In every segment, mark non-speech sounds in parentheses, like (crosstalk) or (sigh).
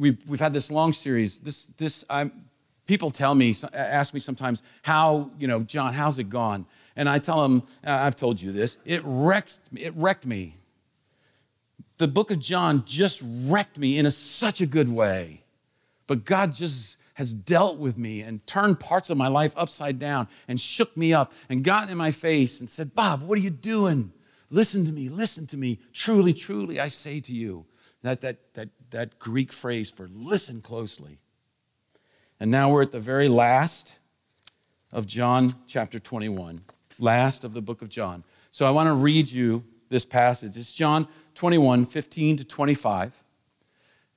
we've, we've had this long series. This, this, I'm, people tell me, ask me sometimes, how, you know, John, how's it gone? And I tell them, I've told you this, it wrecked, it wrecked me. The book of John just wrecked me in a, such a good way. But God just has dealt with me and turned parts of my life upside down and shook me up and got in my face and said, Bob, what are you doing? Listen to me, listen to me. Truly, truly, I say to you. That, that, that, that Greek phrase for listen closely. And now we're at the very last of John chapter 21, last of the book of John. So I want to read you this passage. It's John 21, 15 to 25.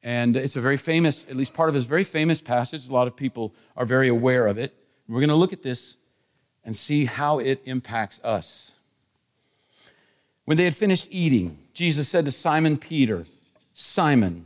And it's a very famous, at least part of his very famous passage. A lot of people are very aware of it. We're going to look at this and see how it impacts us. When they had finished eating, Jesus said to Simon Peter, Simon,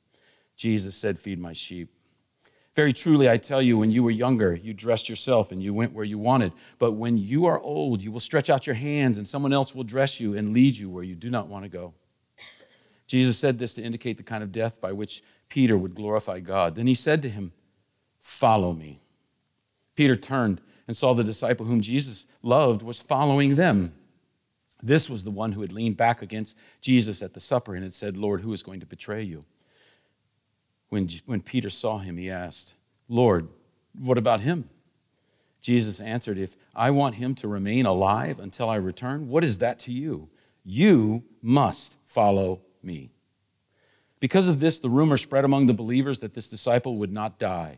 Jesus said, Feed my sheep. Very truly, I tell you, when you were younger, you dressed yourself and you went where you wanted. But when you are old, you will stretch out your hands and someone else will dress you and lead you where you do not want to go. Jesus said this to indicate the kind of death by which Peter would glorify God. Then he said to him, Follow me. Peter turned and saw the disciple whom Jesus loved was following them. This was the one who had leaned back against Jesus at the supper and had said, Lord, who is going to betray you? When, when Peter saw him, he asked, Lord, what about him? Jesus answered, If I want him to remain alive until I return, what is that to you? You must follow me. Because of this, the rumor spread among the believers that this disciple would not die.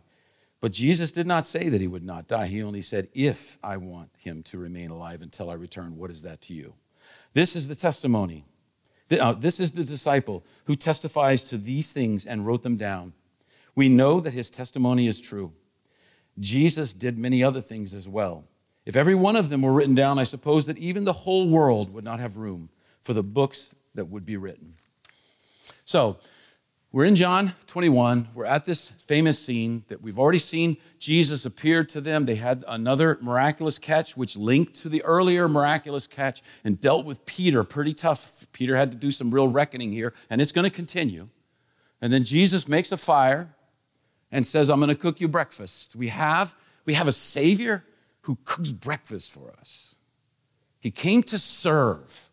But Jesus did not say that he would not die. He only said, If I want him to remain alive until I return, what is that to you? This is the testimony. Uh, this is the disciple who testifies to these things and wrote them down. We know that his testimony is true. Jesus did many other things as well. If every one of them were written down, I suppose that even the whole world would not have room for the books that would be written. So, we're in John 21. We're at this famous scene that we've already seen Jesus appeared to them. They had another miraculous catch, which linked to the earlier miraculous catch and dealt with Peter pretty tough. Peter had to do some real reckoning here, and it's going to continue. And then Jesus makes a fire and says, I'm going to cook you breakfast. We have, we have a Savior who cooks breakfast for us. He came to serve,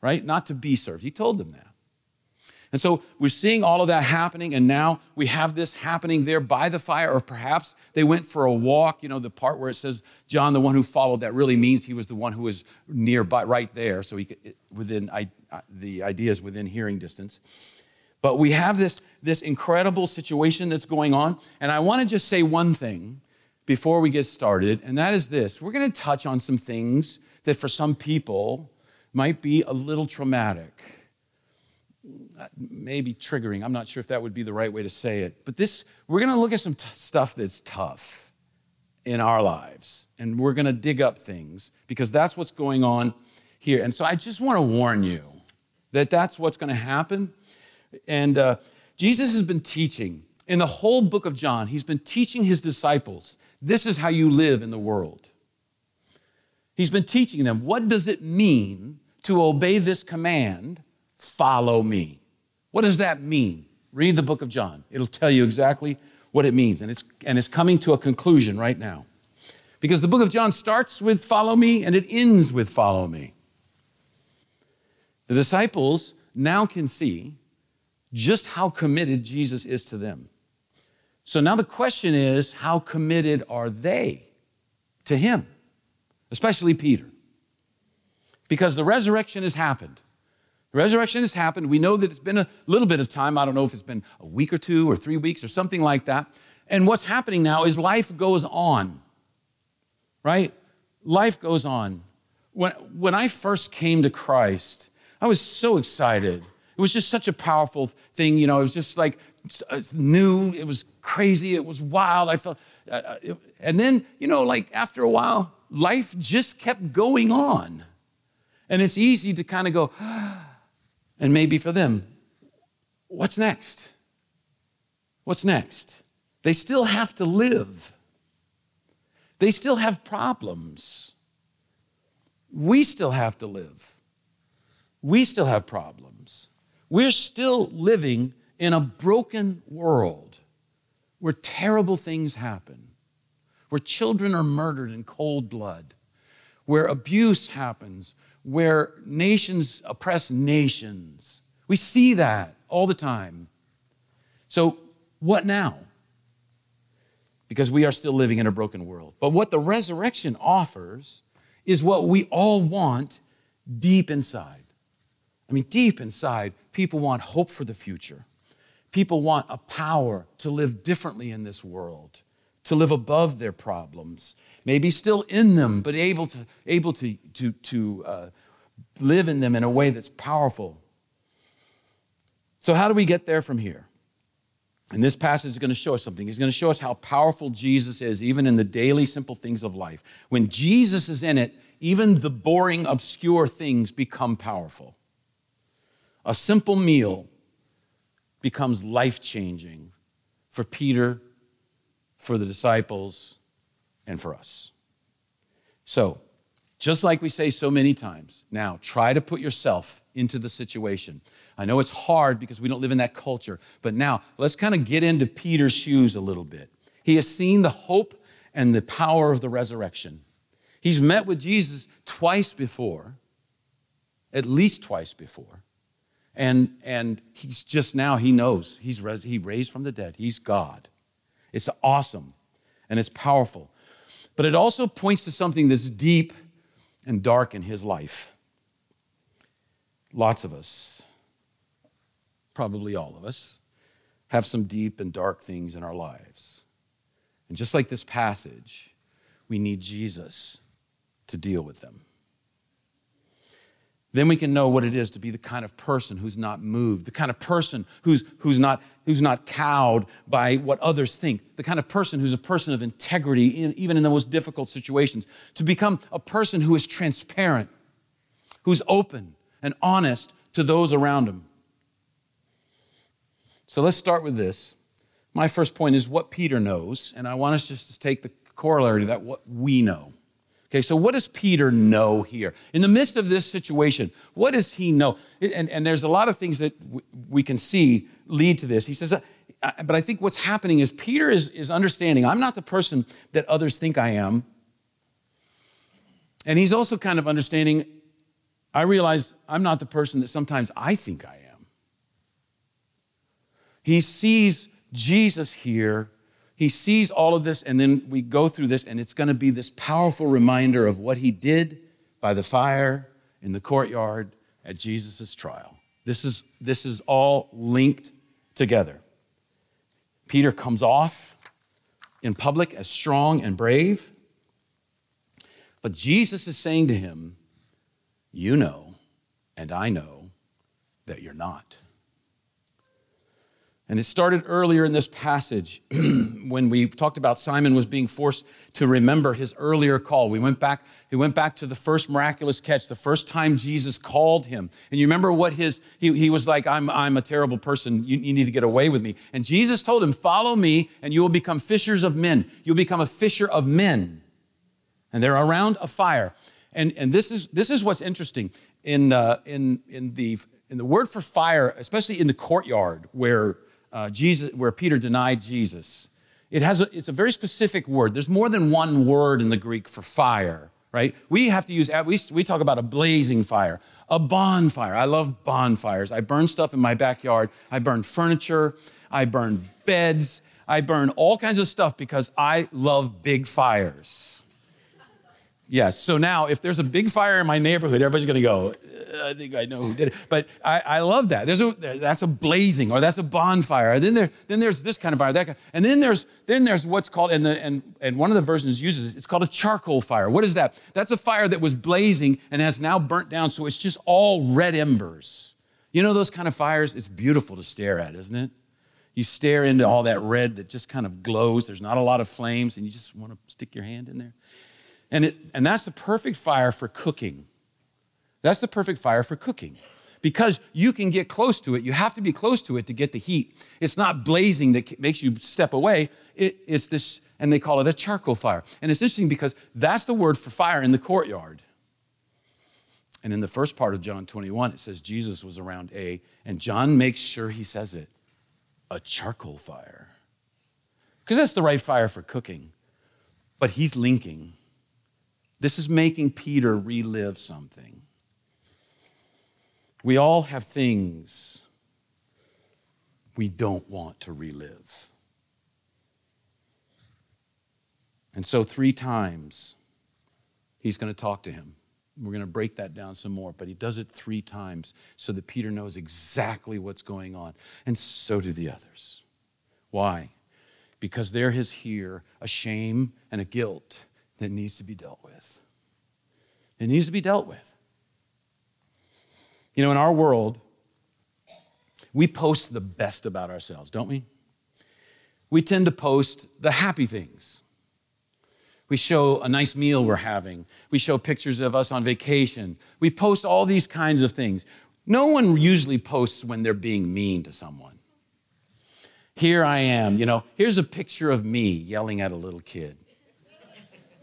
right? Not to be served. He told them that. And so we're seeing all of that happening, and now we have this happening there by the fire, or perhaps they went for a walk. You know, the part where it says John, the one who followed, that really means he was the one who was nearby, right there. So he could, within the ideas within hearing distance. But we have this, this incredible situation that's going on, and I want to just say one thing before we get started, and that is this: we're going to touch on some things that for some people might be a little traumatic maybe triggering. I'm not sure if that would be the right way to say it. But this, we're going to look at some t- stuff that's tough in our lives, and we're going to dig up things because that's what's going on here. And so I just want to warn you that that's what's going to happen. And uh, Jesus has been teaching in the whole book of John, he's been teaching his disciples this is how you live in the world. He's been teaching them what does it mean to obey this command follow me. What does that mean? Read the book of John. It'll tell you exactly what it means. And it's, and it's coming to a conclusion right now. Because the book of John starts with follow me and it ends with follow me. The disciples now can see just how committed Jesus is to them. So now the question is how committed are they to him, especially Peter? Because the resurrection has happened. Resurrection has happened. We know that it's been a little bit of time. I don't know if it's been a week or two or three weeks or something like that. And what's happening now is life goes on, right? Life goes on. When, when I first came to Christ, I was so excited. It was just such a powerful thing. You know, it was just like uh, new. It was crazy. It was wild. I felt, uh, uh, it, and then, you know, like after a while, life just kept going on. And it's easy to kind of go, and maybe for them, what's next? What's next? They still have to live. They still have problems. We still have to live. We still have problems. We're still living in a broken world where terrible things happen, where children are murdered in cold blood, where abuse happens, where nations oppress nations. We see that all the time. So, what now? Because we are still living in a broken world. But what the resurrection offers is what we all want deep inside. I mean, deep inside, people want hope for the future. People want a power to live differently in this world, to live above their problems, maybe still in them, but able to, able to, to, to uh, live in them in a way that's powerful. So, how do we get there from here? And this passage is going to show us something. He's going to show us how powerful Jesus is, even in the daily simple things of life. When Jesus is in it, even the boring, obscure things become powerful. A simple meal becomes life changing for Peter, for the disciples, and for us. So, just like we say so many times, now try to put yourself into the situation. I know it's hard because we don't live in that culture, but now let's kind of get into Peter's shoes a little bit. He has seen the hope and the power of the resurrection. He's met with Jesus twice before, at least twice before. And, and he's just now, he knows he's res, he raised from the dead. He's God. It's awesome and it's powerful. But it also points to something that's deep and dark in his life. Lots of us, probably all of us, have some deep and dark things in our lives. And just like this passage, we need Jesus to deal with them. Then we can know what it is to be the kind of person who's not moved, the kind of person who's, who's, not, who's not cowed by what others think, the kind of person who's a person of integrity, in, even in the most difficult situations, to become a person who is transparent, who's open and honest to those around him. So let's start with this. My first point is what Peter knows, and I want us just to take the corollary to that, what we know. Okay, so what does Peter know here? In the midst of this situation, what does he know? And, and there's a lot of things that we can see lead to this. He says, but I think what's happening is Peter is, is understanding I'm not the person that others think I am. And he's also kind of understanding I realize I'm not the person that sometimes I think I am. He sees Jesus here he sees all of this, and then we go through this, and it's going to be this powerful reminder of what he did by the fire in the courtyard at Jesus' trial. This is, this is all linked together. Peter comes off in public as strong and brave, but Jesus is saying to him, You know, and I know that you're not. And it started earlier in this passage (clears throat) when we talked about Simon was being forced to remember his earlier call. We went back, he went back to the first miraculous catch, the first time Jesus called him. And you remember what his, he, he was like, I'm, I'm a terrible person. You, you need to get away with me. And Jesus told him, Follow me, and you will become fishers of men. You'll become a fisher of men. And they're around a fire. And, and this, is, this is what's interesting. In, uh, in, in, the, in the word for fire, especially in the courtyard where uh, Jesus, where Peter denied Jesus. It has a, it's a very specific word. There's more than one word in the Greek for fire, right? We have to use, we, we talk about a blazing fire, a bonfire. I love bonfires. I burn stuff in my backyard. I burn furniture. I burn beds. I burn all kinds of stuff because I love big fires. Yes. So now, if there's a big fire in my neighborhood, everybody's going to go, uh, I think I know who did it. But I, I love that. There's a, that's a blazing or that's a bonfire. And then, there, then there's this kind of fire. That kind, and then there's, then there's what's called, and, the, and, and one of the versions uses it's called a charcoal fire. What is that? That's a fire that was blazing and has now burnt down. So it's just all red embers. You know those kind of fires? It's beautiful to stare at, isn't it? You stare into all that red that just kind of glows. There's not a lot of flames, and you just want to stick your hand in there. And, it, and that's the perfect fire for cooking. That's the perfect fire for cooking because you can get close to it. You have to be close to it to get the heat. It's not blazing that makes you step away. It, it's this, and they call it a charcoal fire. And it's interesting because that's the word for fire in the courtyard. And in the first part of John 21, it says Jesus was around A, and John makes sure he says it a charcoal fire. Because that's the right fire for cooking. But he's linking. This is making Peter relive something. We all have things we don't want to relive. And so, three times, he's going to talk to him. We're going to break that down some more, but he does it three times so that Peter knows exactly what's going on. And so do the others. Why? Because there is here a shame and a guilt that needs to be dealt with. It needs to be dealt with. You know, in our world, we post the best about ourselves, don't we? We tend to post the happy things. We show a nice meal we're having. We show pictures of us on vacation. We post all these kinds of things. No one usually posts when they're being mean to someone. Here I am, you know, here's a picture of me yelling at a little kid.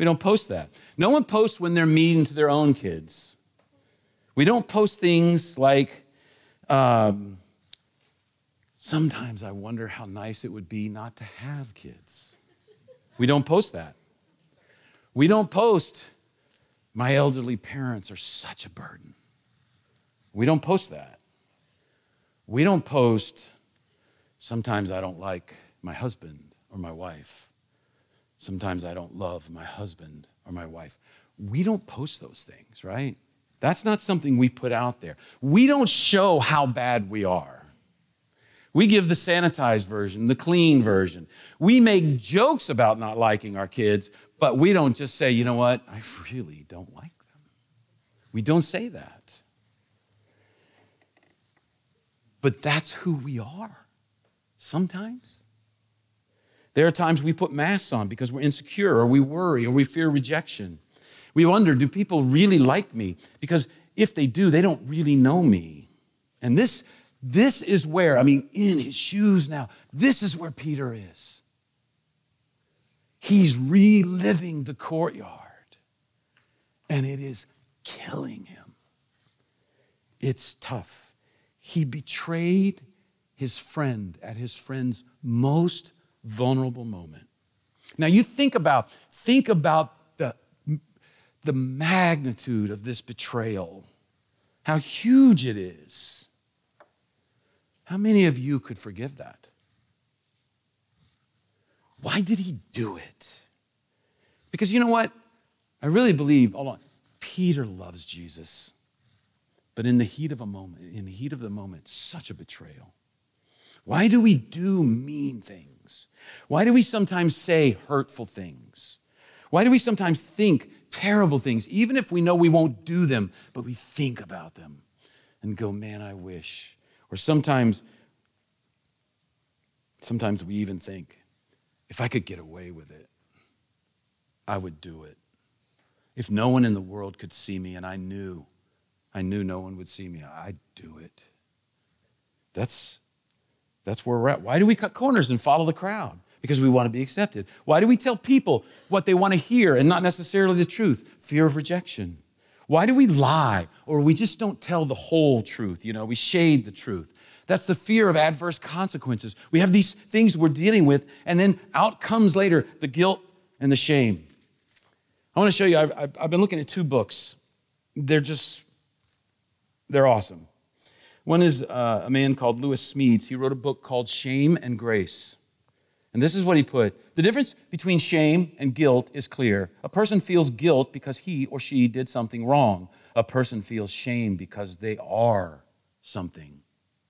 We don't post that. No one posts when they're mean to their own kids. We don't post things like, um, sometimes I wonder how nice it would be not to have kids. We don't post that. We don't post, my elderly parents are such a burden. We don't post that. We don't post, sometimes I don't like my husband or my wife. Sometimes I don't love my husband or my wife. We don't post those things, right? That's not something we put out there. We don't show how bad we are. We give the sanitized version, the clean version. We make jokes about not liking our kids, but we don't just say, you know what, I really don't like them. We don't say that. But that's who we are sometimes. There are times we put masks on because we're insecure or we worry or we fear rejection. We wonder, do people really like me? Because if they do, they don't really know me. And this, this is where, I mean, in his shoes now, this is where Peter is. He's reliving the courtyard, and it is killing him. It's tough. He betrayed his friend at his friend's most vulnerable moment. Now you think about think about the the magnitude of this betrayal, how huge it is. How many of you could forgive that? Why did he do it? Because you know what? I really believe, hold on, Peter loves Jesus. But in the heat of a moment, in the heat of the moment, such a betrayal. Why do we do mean things? Why do we sometimes say hurtful things? Why do we sometimes think terrible things, even if we know we won't do them, but we think about them and go, man, I wish. Or sometimes, sometimes we even think, if I could get away with it, I would do it. If no one in the world could see me and I knew, I knew no one would see me, I'd do it. That's, that's where we're at. Why do we cut corners and follow the crowd? Because we want to be accepted. Why do we tell people what they want to hear and not necessarily the truth? Fear of rejection. Why do we lie or we just don't tell the whole truth? You know, we shade the truth. That's the fear of adverse consequences. We have these things we're dealing with, and then out comes later the guilt and the shame. I want to show you, I've, I've been looking at two books. They're just, they're awesome. One is uh, a man called Lewis Smedes. He wrote a book called Shame and Grace. And this is what he put The difference between shame and guilt is clear. A person feels guilt because he or she did something wrong, a person feels shame because they are something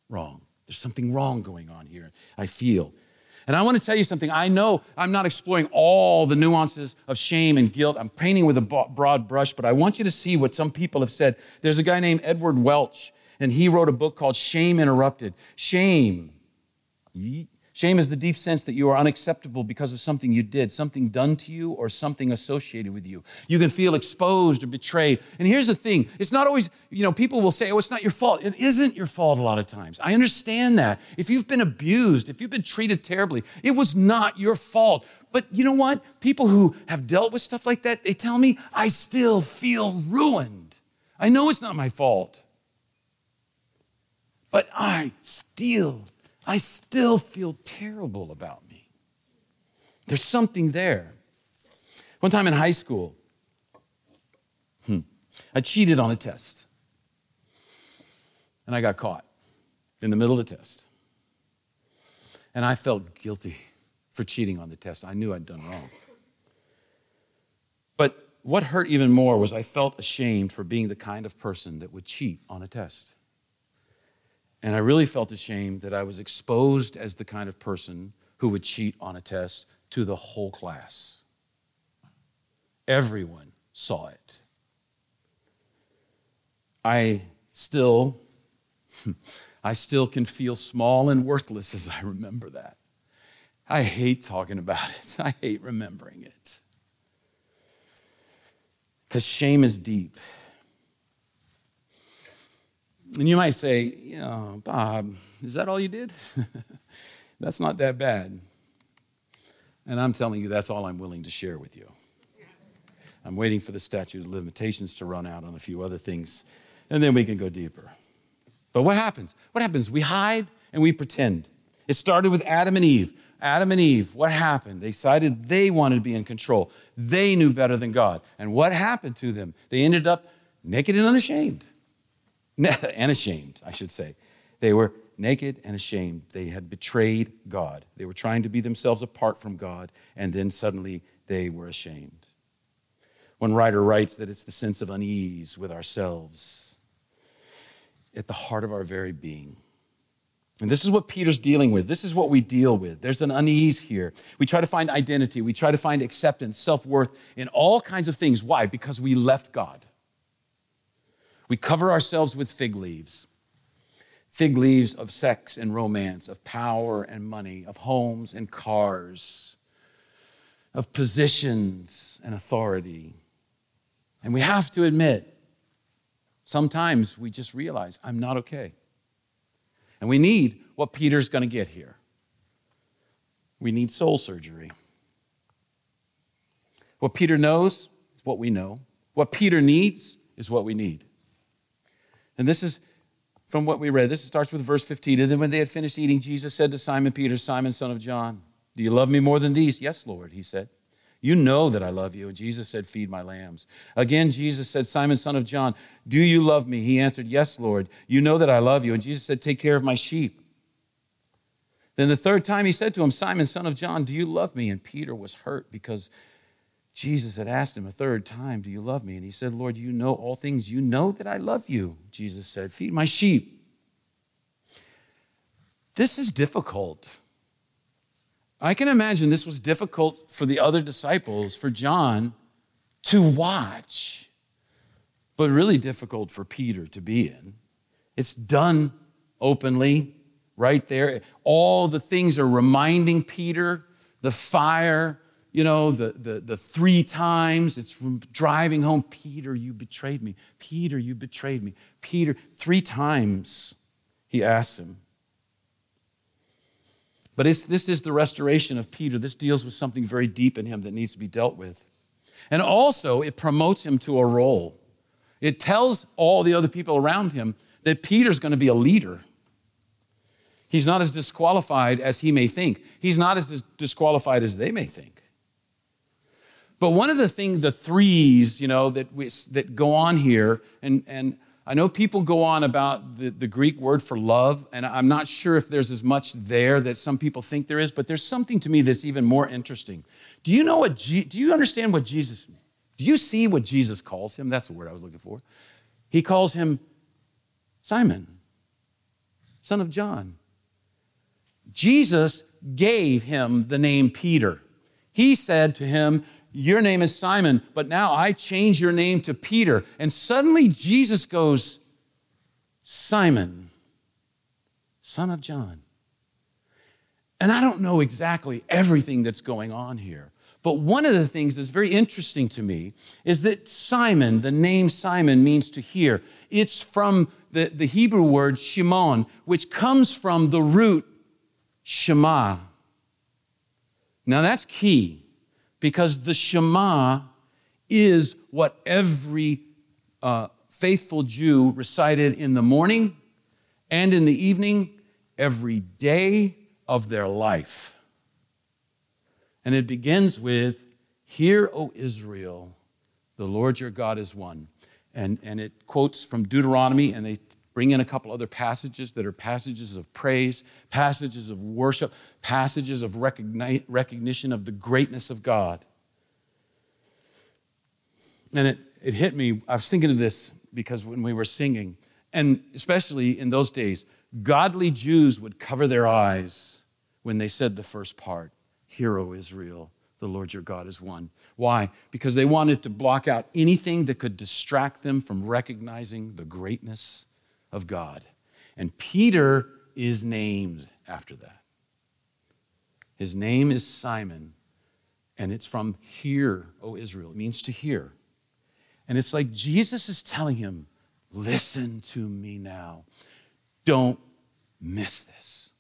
wrong. There's something wrong going on here, I feel. And I want to tell you something. I know I'm not exploring all the nuances of shame and guilt. I'm painting with a broad brush, but I want you to see what some people have said. There's a guy named Edward Welch, and he wrote a book called Shame Interrupted. Shame Shame is the deep sense that you are unacceptable because of something you did, something done to you, or something associated with you. You can feel exposed or betrayed. And here's the thing it's not always, you know, people will say, oh, it's not your fault. It isn't your fault a lot of times. I understand that. If you've been abused, if you've been treated terribly, it was not your fault. But you know what? People who have dealt with stuff like that, they tell me, I still feel ruined. I know it's not my fault. But I still I still feel terrible about me. There's something there. One time in high school, hmm, I cheated on a test. And I got caught in the middle of the test. And I felt guilty for cheating on the test. I knew I'd done wrong. But what hurt even more was I felt ashamed for being the kind of person that would cheat on a test. And I really felt ashamed that I was exposed as the kind of person who would cheat on a test to the whole class. Everyone saw it. I still (laughs) I still can feel small and worthless as I remember that. I hate talking about it. (laughs) I hate remembering it. Cuz shame is deep. And you might say, you know, Bob, is that all you did? (laughs) that's not that bad. And I'm telling you, that's all I'm willing to share with you. I'm waiting for the statute of limitations to run out on a few other things, and then we can go deeper. But what happens? What happens? We hide and we pretend. It started with Adam and Eve. Adam and Eve, what happened? They decided they wanted to be in control. They knew better than God. And what happened to them? They ended up naked and unashamed. (laughs) and ashamed, I should say. They were naked and ashamed. They had betrayed God. They were trying to be themselves apart from God, and then suddenly they were ashamed. One writer writes that it's the sense of unease with ourselves at the heart of our very being. And this is what Peter's dealing with. This is what we deal with. There's an unease here. We try to find identity, we try to find acceptance, self worth in all kinds of things. Why? Because we left God. We cover ourselves with fig leaves fig leaves of sex and romance, of power and money, of homes and cars, of positions and authority. And we have to admit, sometimes we just realize, I'm not okay. And we need what Peter's going to get here. We need soul surgery. What Peter knows is what we know. What Peter needs is what we need. And this is from what we read. This starts with verse 15. And then when they had finished eating, Jesus said to Simon Peter, Simon, son of John, Do you love me more than these? Yes, Lord, he said. You know that I love you. And Jesus said, Feed my lambs. Again, Jesus said, Simon, son of John, do you love me? He answered, Yes, Lord. You know that I love you. And Jesus said, Take care of my sheep. Then the third time he said to him, Simon, son of John, do you love me? And Peter was hurt because Jesus had asked him a third time, Do you love me? And he said, Lord, you know all things. You know that I love you. Jesus said, Feed my sheep. This is difficult. I can imagine this was difficult for the other disciples, for John to watch, but really difficult for Peter to be in. It's done openly, right there. All the things are reminding Peter the fire, you know, the, the, the three times it's from driving home, Peter, you betrayed me. Peter, you betrayed me. Peter, three times he asks him. But this is the restoration of Peter. This deals with something very deep in him that needs to be dealt with. And also, it promotes him to a role. It tells all the other people around him that Peter's going to be a leader. He's not as disqualified as he may think, he's not as disqualified as they may think. But one of the things, the threes, you know, that, we, that go on here, and, and I know people go on about the, the Greek word for love, and I'm not sure if there's as much there that some people think there is, but there's something to me that's even more interesting. Do you know what, do you understand what Jesus, do you see what Jesus calls him? That's the word I was looking for. He calls him Simon, son of John. Jesus gave him the name Peter. He said to him, your name is Simon, but now I change your name to Peter. And suddenly Jesus goes, Simon, son of John. And I don't know exactly everything that's going on here. But one of the things that's very interesting to me is that Simon, the name Simon means to hear. It's from the, the Hebrew word Shimon, which comes from the root Shema. Now that's key because the Shema is what every uh, faithful Jew recited in the morning and in the evening every day of their life. And it begins with, Hear, O Israel, the Lord your God is one. And, and it quotes from Deuteronomy, and they bring in a couple other passages that are passages of praise, passages of worship, passages of recogni- recognition of the greatness of God. And it, it hit me. I was thinking of this because when we were singing, and especially in those days, godly Jews would cover their eyes when they said the first part Hear, O Israel, the Lord your God is one. Why? Because they wanted to block out anything that could distract them from recognizing the greatness of God. And Peter is named after that. His name is Simon, and it's from hear, O Israel. It means to hear. And it's like Jesus is telling him, Listen to me now. Don't miss this.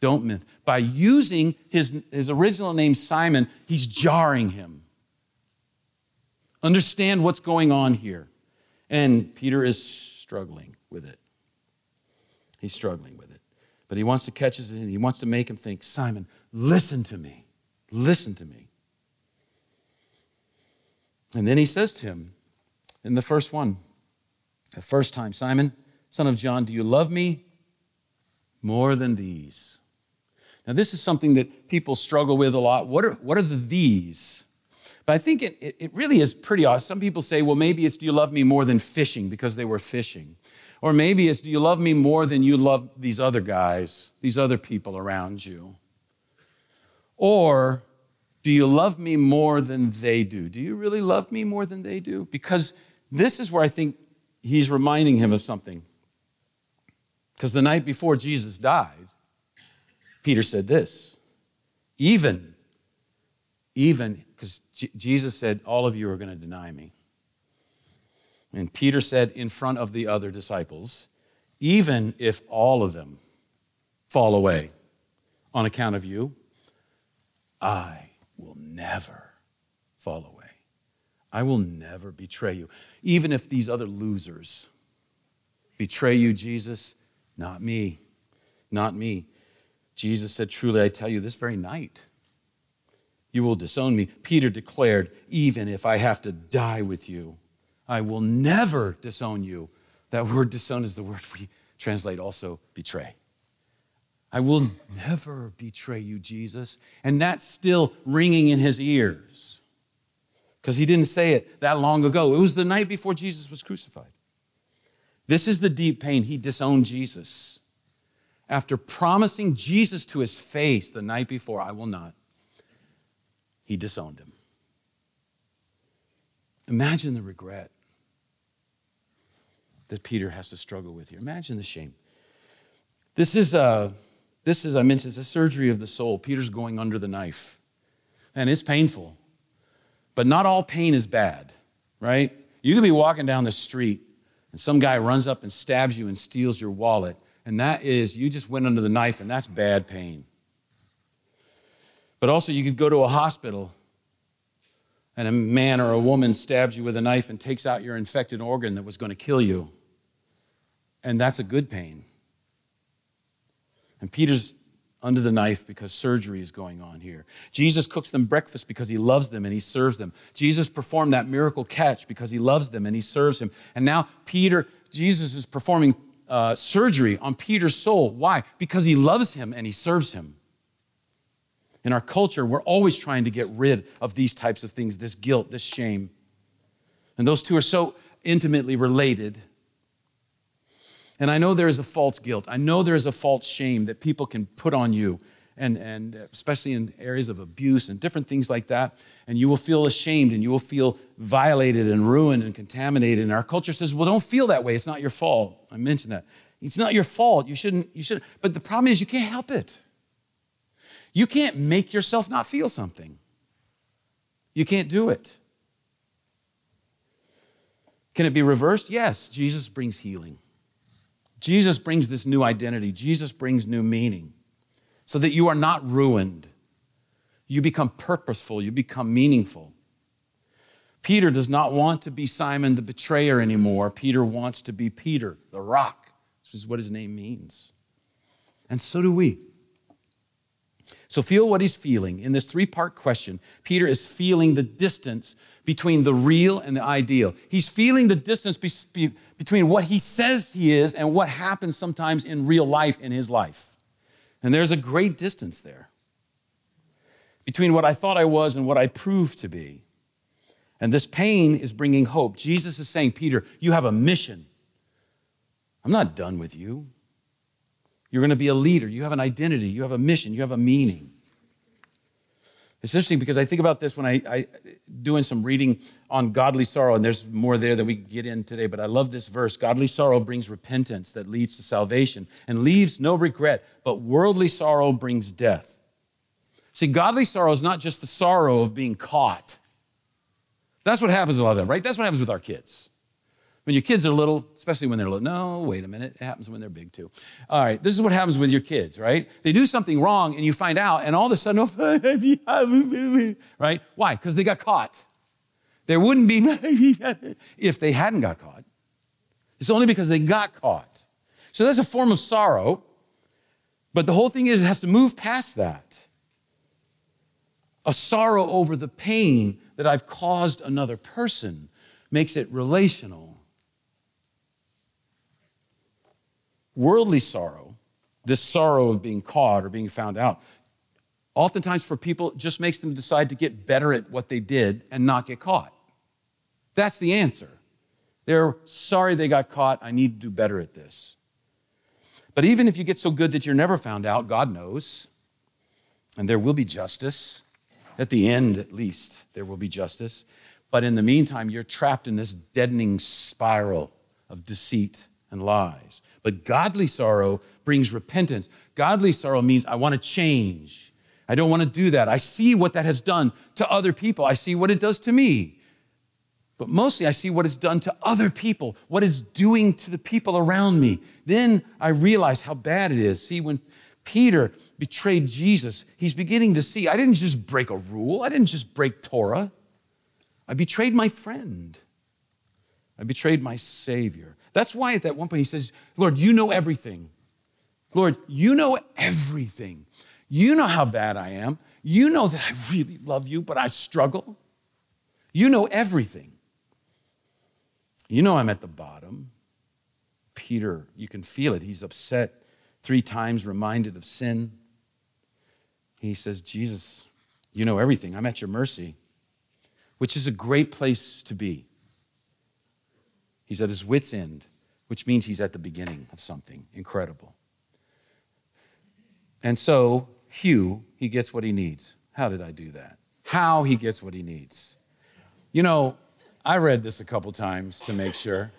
Don't miss. By using his, his original name, Simon, he's jarring him. Understand what's going on here. And Peter is struggling with it. He's struggling with it. But he wants to catch us and he wants to make him think, Simon, listen to me. Listen to me. And then he says to him in the first one, the first time, Simon, son of John, do you love me more than these? Now, this is something that people struggle with a lot. What are, what are the these? But I think it, it really is pretty awesome. Some people say, well, maybe it's do you love me more than fishing because they were fishing? Or maybe it's do you love me more than you love these other guys, these other people around you? Or do you love me more than they do? Do you really love me more than they do? Because this is where I think he's reminding him of something. Because the night before Jesus died, Peter said this even, even, because Jesus said, All of you are going to deny me. And Peter said in front of the other disciples, Even if all of them fall away on account of you, I will never fall away. I will never betray you. Even if these other losers betray you, Jesus, not me, not me. Jesus said, Truly, I tell you, this very night, you will disown me. Peter declared, Even if I have to die with you, I will never disown you. That word disown is the word we translate also betray. I will never betray you, Jesus. And that's still ringing in his ears because he didn't say it that long ago. It was the night before Jesus was crucified. This is the deep pain. He disowned Jesus. After promising Jesus to his face the night before, I will not, he disowned him. Imagine the regret that Peter has to struggle with here. Imagine the shame. This is a, this is, I mentioned, it's a surgery of the soul. Peter's going under the knife, and it's painful. But not all pain is bad, right? You could be walking down the street and some guy runs up and stabs you and steals your wallet, and that is, you just went under the knife, and that's bad pain. But also, you could go to a hospital and a man or a woman stabs you with a knife and takes out your infected organ that was going to kill you. And that's a good pain. And Peter's under the knife because surgery is going on here. Jesus cooks them breakfast because he loves them and he serves them. Jesus performed that miracle catch because he loves them and he serves him. And now Peter, Jesus is performing uh, surgery on Peter's soul. Why? Because he loves him and he serves him. In our culture, we're always trying to get rid of these types of things this guilt, this shame. And those two are so intimately related and I know there is a false guilt. I know there is a false shame that people can put on you, and, and uh, especially in areas of abuse and different things like that. And you will feel ashamed and you will feel violated and ruined and contaminated. And our culture says, well, don't feel that way. It's not your fault. I mentioned that. It's not your fault. You shouldn't, you shouldn't. But the problem is you can't help it. You can't make yourself not feel something. You can't do it. Can it be reversed? Yes, Jesus brings healing. Jesus brings this new identity. Jesus brings new meaning so that you are not ruined. You become purposeful, you become meaningful. Peter does not want to be Simon the betrayer anymore. Peter wants to be Peter, the rock. This is what his name means. And so do we. So feel what he's feeling. In this three part question, Peter is feeling the distance between the real and the ideal. He's feeling the distance be- between what he says he is and what happens sometimes in real life in his life. And there's a great distance there between what I thought I was and what I proved to be. And this pain is bringing hope. Jesus is saying, Peter, you have a mission. I'm not done with you. You're going to be a leader. You have an identity. You have a mission. You have a meaning. It's interesting because I think about this when I, I doing some reading on godly sorrow, and there's more there than we can get in today. But I love this verse: "Godly sorrow brings repentance that leads to salvation and leaves no regret, but worldly sorrow brings death." See, godly sorrow is not just the sorrow of being caught. That's what happens a lot of right? That's what happens with our kids. When your kids are little, especially when they're little, no, wait a minute, it happens when they're big too. All right, this is what happens with your kids, right? They do something wrong and you find out, and all of a sudden, (laughs) oh, right? Why? Because they got caught. There wouldn't be (laughs) if they hadn't got caught. It's only because they got caught. So that's a form of sorrow, but the whole thing is it has to move past that. A sorrow over the pain that I've caused another person makes it relational Worldly sorrow, this sorrow of being caught or being found out, oftentimes for people just makes them decide to get better at what they did and not get caught. That's the answer. They're sorry they got caught. I need to do better at this. But even if you get so good that you're never found out, God knows, and there will be justice. At the end, at least, there will be justice. But in the meantime, you're trapped in this deadening spiral of deceit and lies. But godly sorrow brings repentance. Godly sorrow means I want to change. I don't want to do that. I see what that has done to other people. I see what it does to me. But mostly I see what it's done to other people, what it's doing to the people around me. Then I realize how bad it is. See, when Peter betrayed Jesus, he's beginning to see I didn't just break a rule, I didn't just break Torah. I betrayed my friend. I betrayed my Savior. That's why at that one point he says, Lord, you know everything. Lord, you know everything. You know how bad I am. You know that I really love you, but I struggle. You know everything. You know I'm at the bottom. Peter, you can feel it. He's upset, three times reminded of sin. He says, Jesus, you know everything. I'm at your mercy, which is a great place to be. He's at his wits' end, which means he's at the beginning of something incredible. And so, Hugh, he gets what he needs. How did I do that? How he gets what he needs. You know, I read this a couple times to make sure.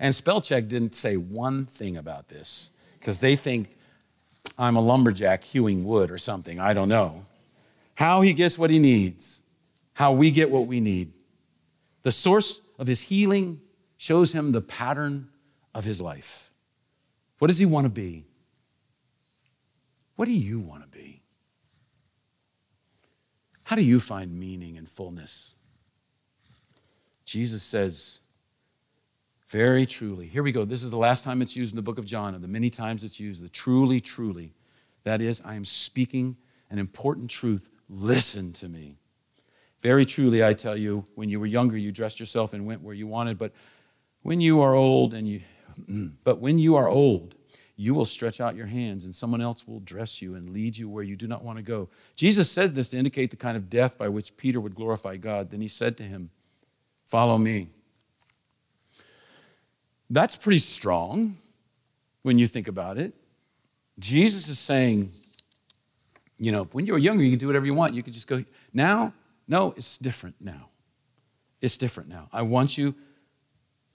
And spell check didn't say one thing about this because they think I'm a lumberjack hewing wood or something. I don't know. How he gets what he needs, how we get what we need. The source of his healing shows him the pattern of his life. What does he want to be? What do you want to be? How do you find meaning and fullness? Jesus says, very truly, here we go. This is the last time it's used in the book of John, and the many times it's used, the truly, truly. That is, I am speaking an important truth. Listen to me. Very truly, I tell you, when you were younger, you dressed yourself and went where you wanted, but when you are old and you (clears throat) but when you are old, you will stretch out your hands and someone else will dress you and lead you where you do not want to go. Jesus said this to indicate the kind of death by which Peter would glorify God. Then he said to him, Follow me. That's pretty strong when you think about it. Jesus is saying, you know, when you were younger, you could do whatever you want. You could just go. Now, no, it's different now. It's different now. I want you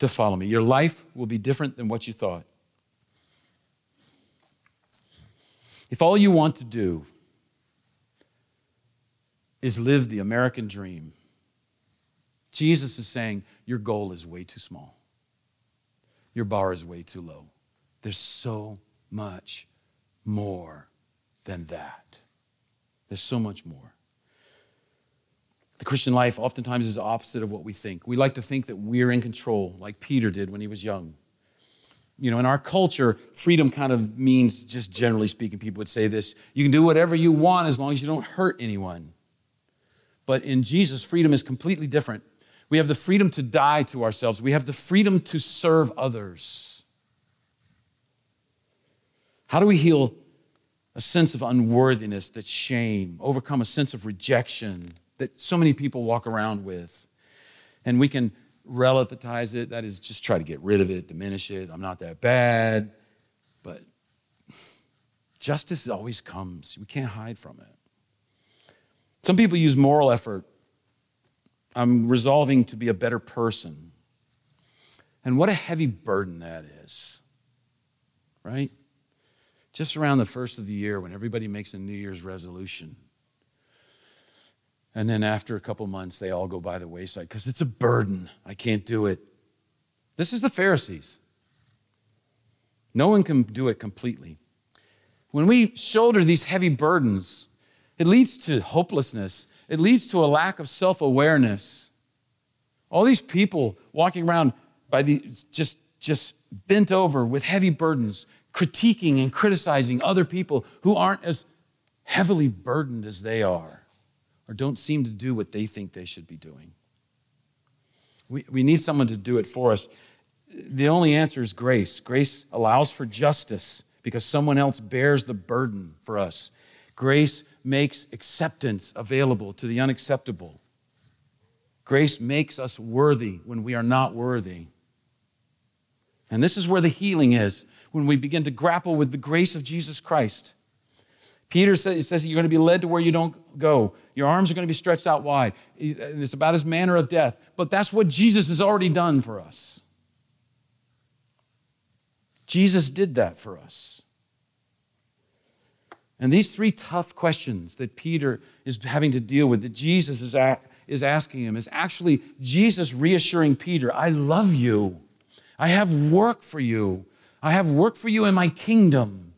to follow me. Your life will be different than what you thought. If all you want to do is live the American dream. Jesus is saying, Your goal is way too small. Your bar is way too low. There's so much more than that. There's so much more. The Christian life oftentimes is opposite of what we think. We like to think that we're in control, like Peter did when he was young. You know, in our culture, freedom kind of means, just generally speaking, people would say this you can do whatever you want as long as you don't hurt anyone. But in Jesus, freedom is completely different. We have the freedom to die to ourselves, we have the freedom to serve others. How do we heal a sense of unworthiness, that shame, overcome a sense of rejection that so many people walk around with? And we can relativize it, that is, just try to get rid of it, diminish it. I'm not that bad. But justice always comes, we can't hide from it. Some people use moral effort. I'm resolving to be a better person. And what a heavy burden that is, right? Just around the first of the year when everybody makes a New Year's resolution. And then after a couple months, they all go by the wayside because it's a burden. I can't do it. This is the Pharisees. No one can do it completely. When we shoulder these heavy burdens, it leads to hopelessness. It leads to a lack of self awareness. All these people walking around by the, just, just bent over with heavy burdens, critiquing and criticizing other people who aren't as heavily burdened as they are or don't seem to do what they think they should be doing. We, we need someone to do it for us. The only answer is grace. Grace allows for justice because someone else bears the burden for us. Grace makes acceptance available to the unacceptable. Grace makes us worthy when we are not worthy. And this is where the healing is when we begin to grapple with the grace of Jesus Christ. Peter says, says you're going to be led to where you don't go. Your arms are going to be stretched out wide. It's about his manner of death. But that's what Jesus has already done for us. Jesus did that for us. And these three tough questions that Peter is having to deal with, that Jesus is, is asking him, is actually Jesus reassuring Peter, I love you. I have work for you. I have work for you in my kingdom.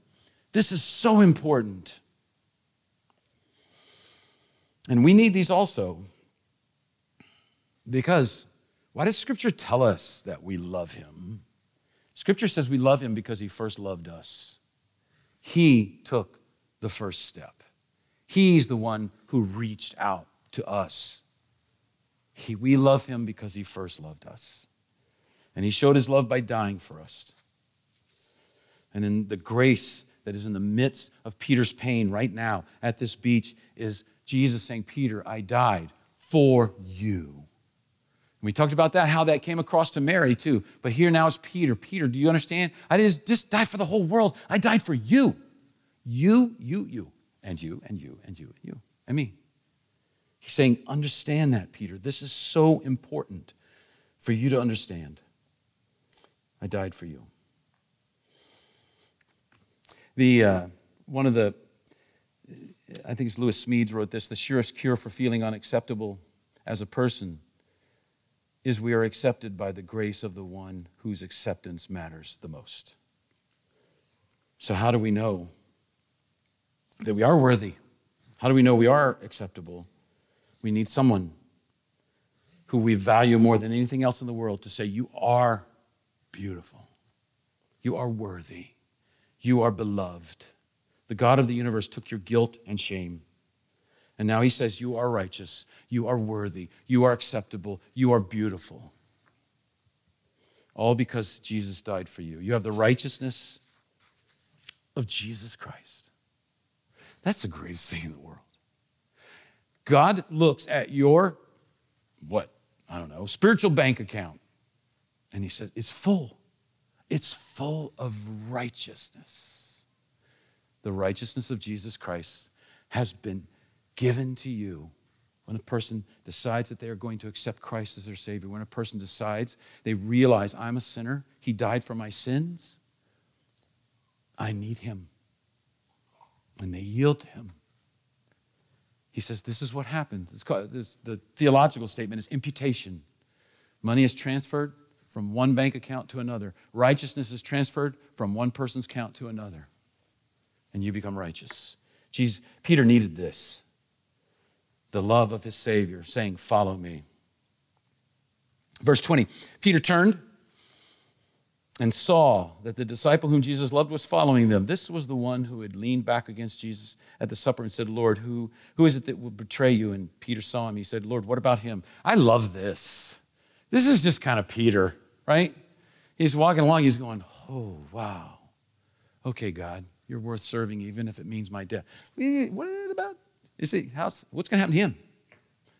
This is so important. And we need these also because why does Scripture tell us that we love Him? Scripture says we love Him because He first loved us. He took the first step. He's the one who reached out to us. He, we love him because he first loved us. And he showed his love by dying for us. And in the grace that is in the midst of Peter's pain right now at this beach is Jesus saying, Peter, I died for you. we talked about that, how that came across to Mary too. But here now is Peter. Peter, do you understand? I didn't just die for the whole world, I died for you. You, you, you, and you, and you, and you, and you, and me. He's saying, understand that, Peter. This is so important for you to understand. I died for you. The, uh, one of the, I think it's Lewis Smedes wrote this the surest cure for feeling unacceptable as a person is we are accepted by the grace of the one whose acceptance matters the most. So, how do we know that we are worthy. How do we know we are acceptable? We need someone who we value more than anything else in the world to say, You are beautiful. You are worthy. You are beloved. The God of the universe took your guilt and shame. And now he says, You are righteous. You are worthy. You are acceptable. You are beautiful. All because Jesus died for you. You have the righteousness of Jesus Christ. That's the greatest thing in the world. God looks at your, what, I don't know, spiritual bank account, and He says, it's full. It's full of righteousness. The righteousness of Jesus Christ has been given to you when a person decides that they are going to accept Christ as their Savior, when a person decides they realize I'm a sinner, He died for my sins, I need Him and they yield to him. He says, This is what happens. It's called, this, the theological statement is imputation. Money is transferred from one bank account to another, righteousness is transferred from one person's account to another, and you become righteous. Jesus, Peter needed this the love of his Savior, saying, Follow me. Verse 20 Peter turned and saw that the disciple whom Jesus loved was following them. This was the one who had leaned back against Jesus at the supper and said, Lord, who, who is it that will betray you? And Peter saw him. He said, Lord, what about him? I love this. This is just kind of Peter, right? He's walking along, he's going, Oh, wow. Okay, God, you're worth serving even if it means my death. What is it about? You see, how's, what's going to happen to him?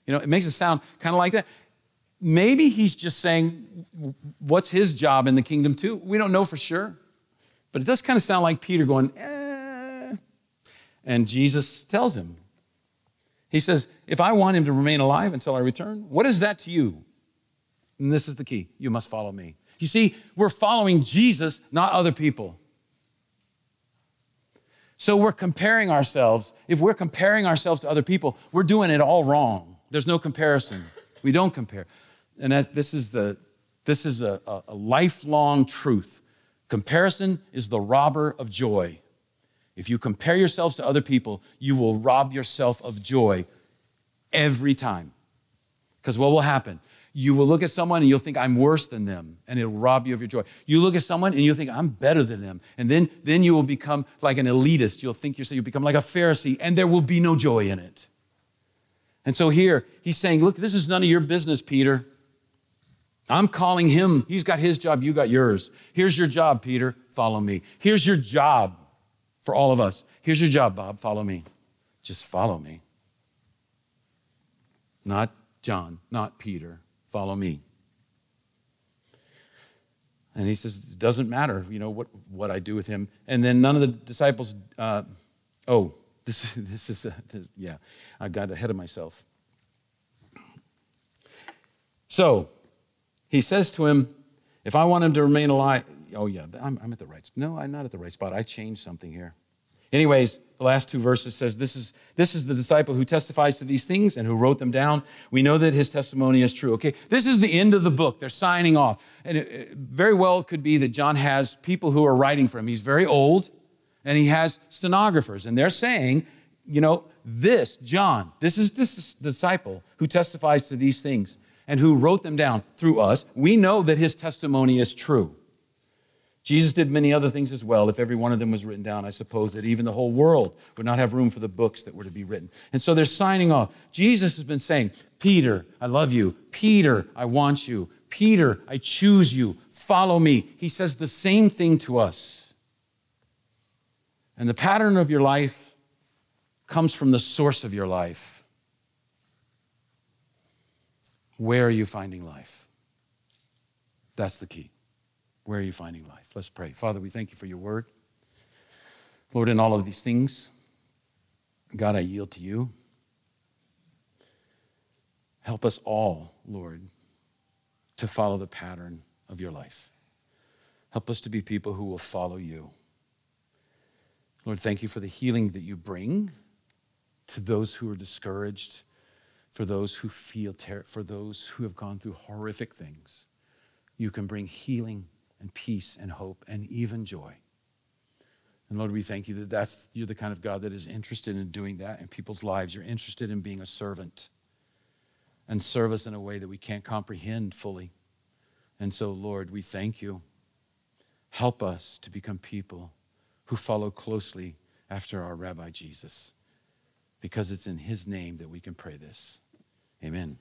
You know, it makes it sound kind of like that maybe he's just saying, what's his job in the kingdom too? We don't know for sure. But it does kind of sound like Peter going, eh. And Jesus tells him, He says, If I want him to remain alive until I return, what is that to you? And this is the key you must follow me. You see, we're following Jesus, not other people. So we're comparing ourselves. If we're comparing ourselves to other people, we're doing it all wrong. There's no comparison. We don't compare and this is, the, this is a, a, lifelong truth. Comparison is the robber of joy. If you compare yourselves to other people, you will rob yourself of joy every time. Because what will happen? You will look at someone and you'll think, I'm worse than them, and it'll rob you of your joy. You look at someone and you'll think, I'm better than them. And then, then you will become like an elitist. You'll think yourself, you'll become like a Pharisee, and there will be no joy in it. And so here, he's saying, Look, this is none of your business, Peter. I'm calling him. He's got his job, you got yours. Here's your job, Peter. Follow me. Here's your job for all of us. Here's your job, Bob. Follow me. Just follow me. Not John, not Peter. Follow me. And he says, it doesn't matter, you know, what, what I do with him. And then none of the disciples, uh, oh, (laughs) this, this is, a, this, yeah, I got ahead of myself. So, he says to him, If I want him to remain alive, oh, yeah, I'm, I'm at the right spot. No, I'm not at the right spot. I changed something here. Anyways, the last two verses says this is this is the disciple who testifies to these things and who wrote them down. We know that his testimony is true. Okay, this is the end of the book. They're signing off, and it, it very well could be that John has people who are writing for him. He's very old, and he has stenographers, and they're saying, you know, this John, this is this disciple who testifies to these things and who wrote them down through us, we know that his testimony is true. Jesus did many other things as well. If every one of them was written down, I suppose that even the whole world would not have room for the books that were to be written. And so they're signing off. Jesus has been saying, Peter, I love you. Peter, I want you. Peter, I choose you. Follow me. He says the same thing to us. And the pattern of your life comes from the source of your life. Where are you finding life? That's the key. Where are you finding life? Let's pray. Father, we thank you for your word. Lord, in all of these things, God, I yield to you. Help us all, Lord, to follow the pattern of your life. Help us to be people who will follow you. Lord, thank you for the healing that you bring to those who are discouraged for those who feel terror, for those who have gone through horrific things. You can bring healing and peace and hope and even joy. And Lord, we thank you that that's, you're the kind of God that is interested in doing that in people's lives. You're interested in being a servant and serve us in a way that we can't comprehend fully. And so, Lord, we thank you. Help us to become people who follow closely after our Rabbi Jesus, because it's in his name that we can pray this. Amen.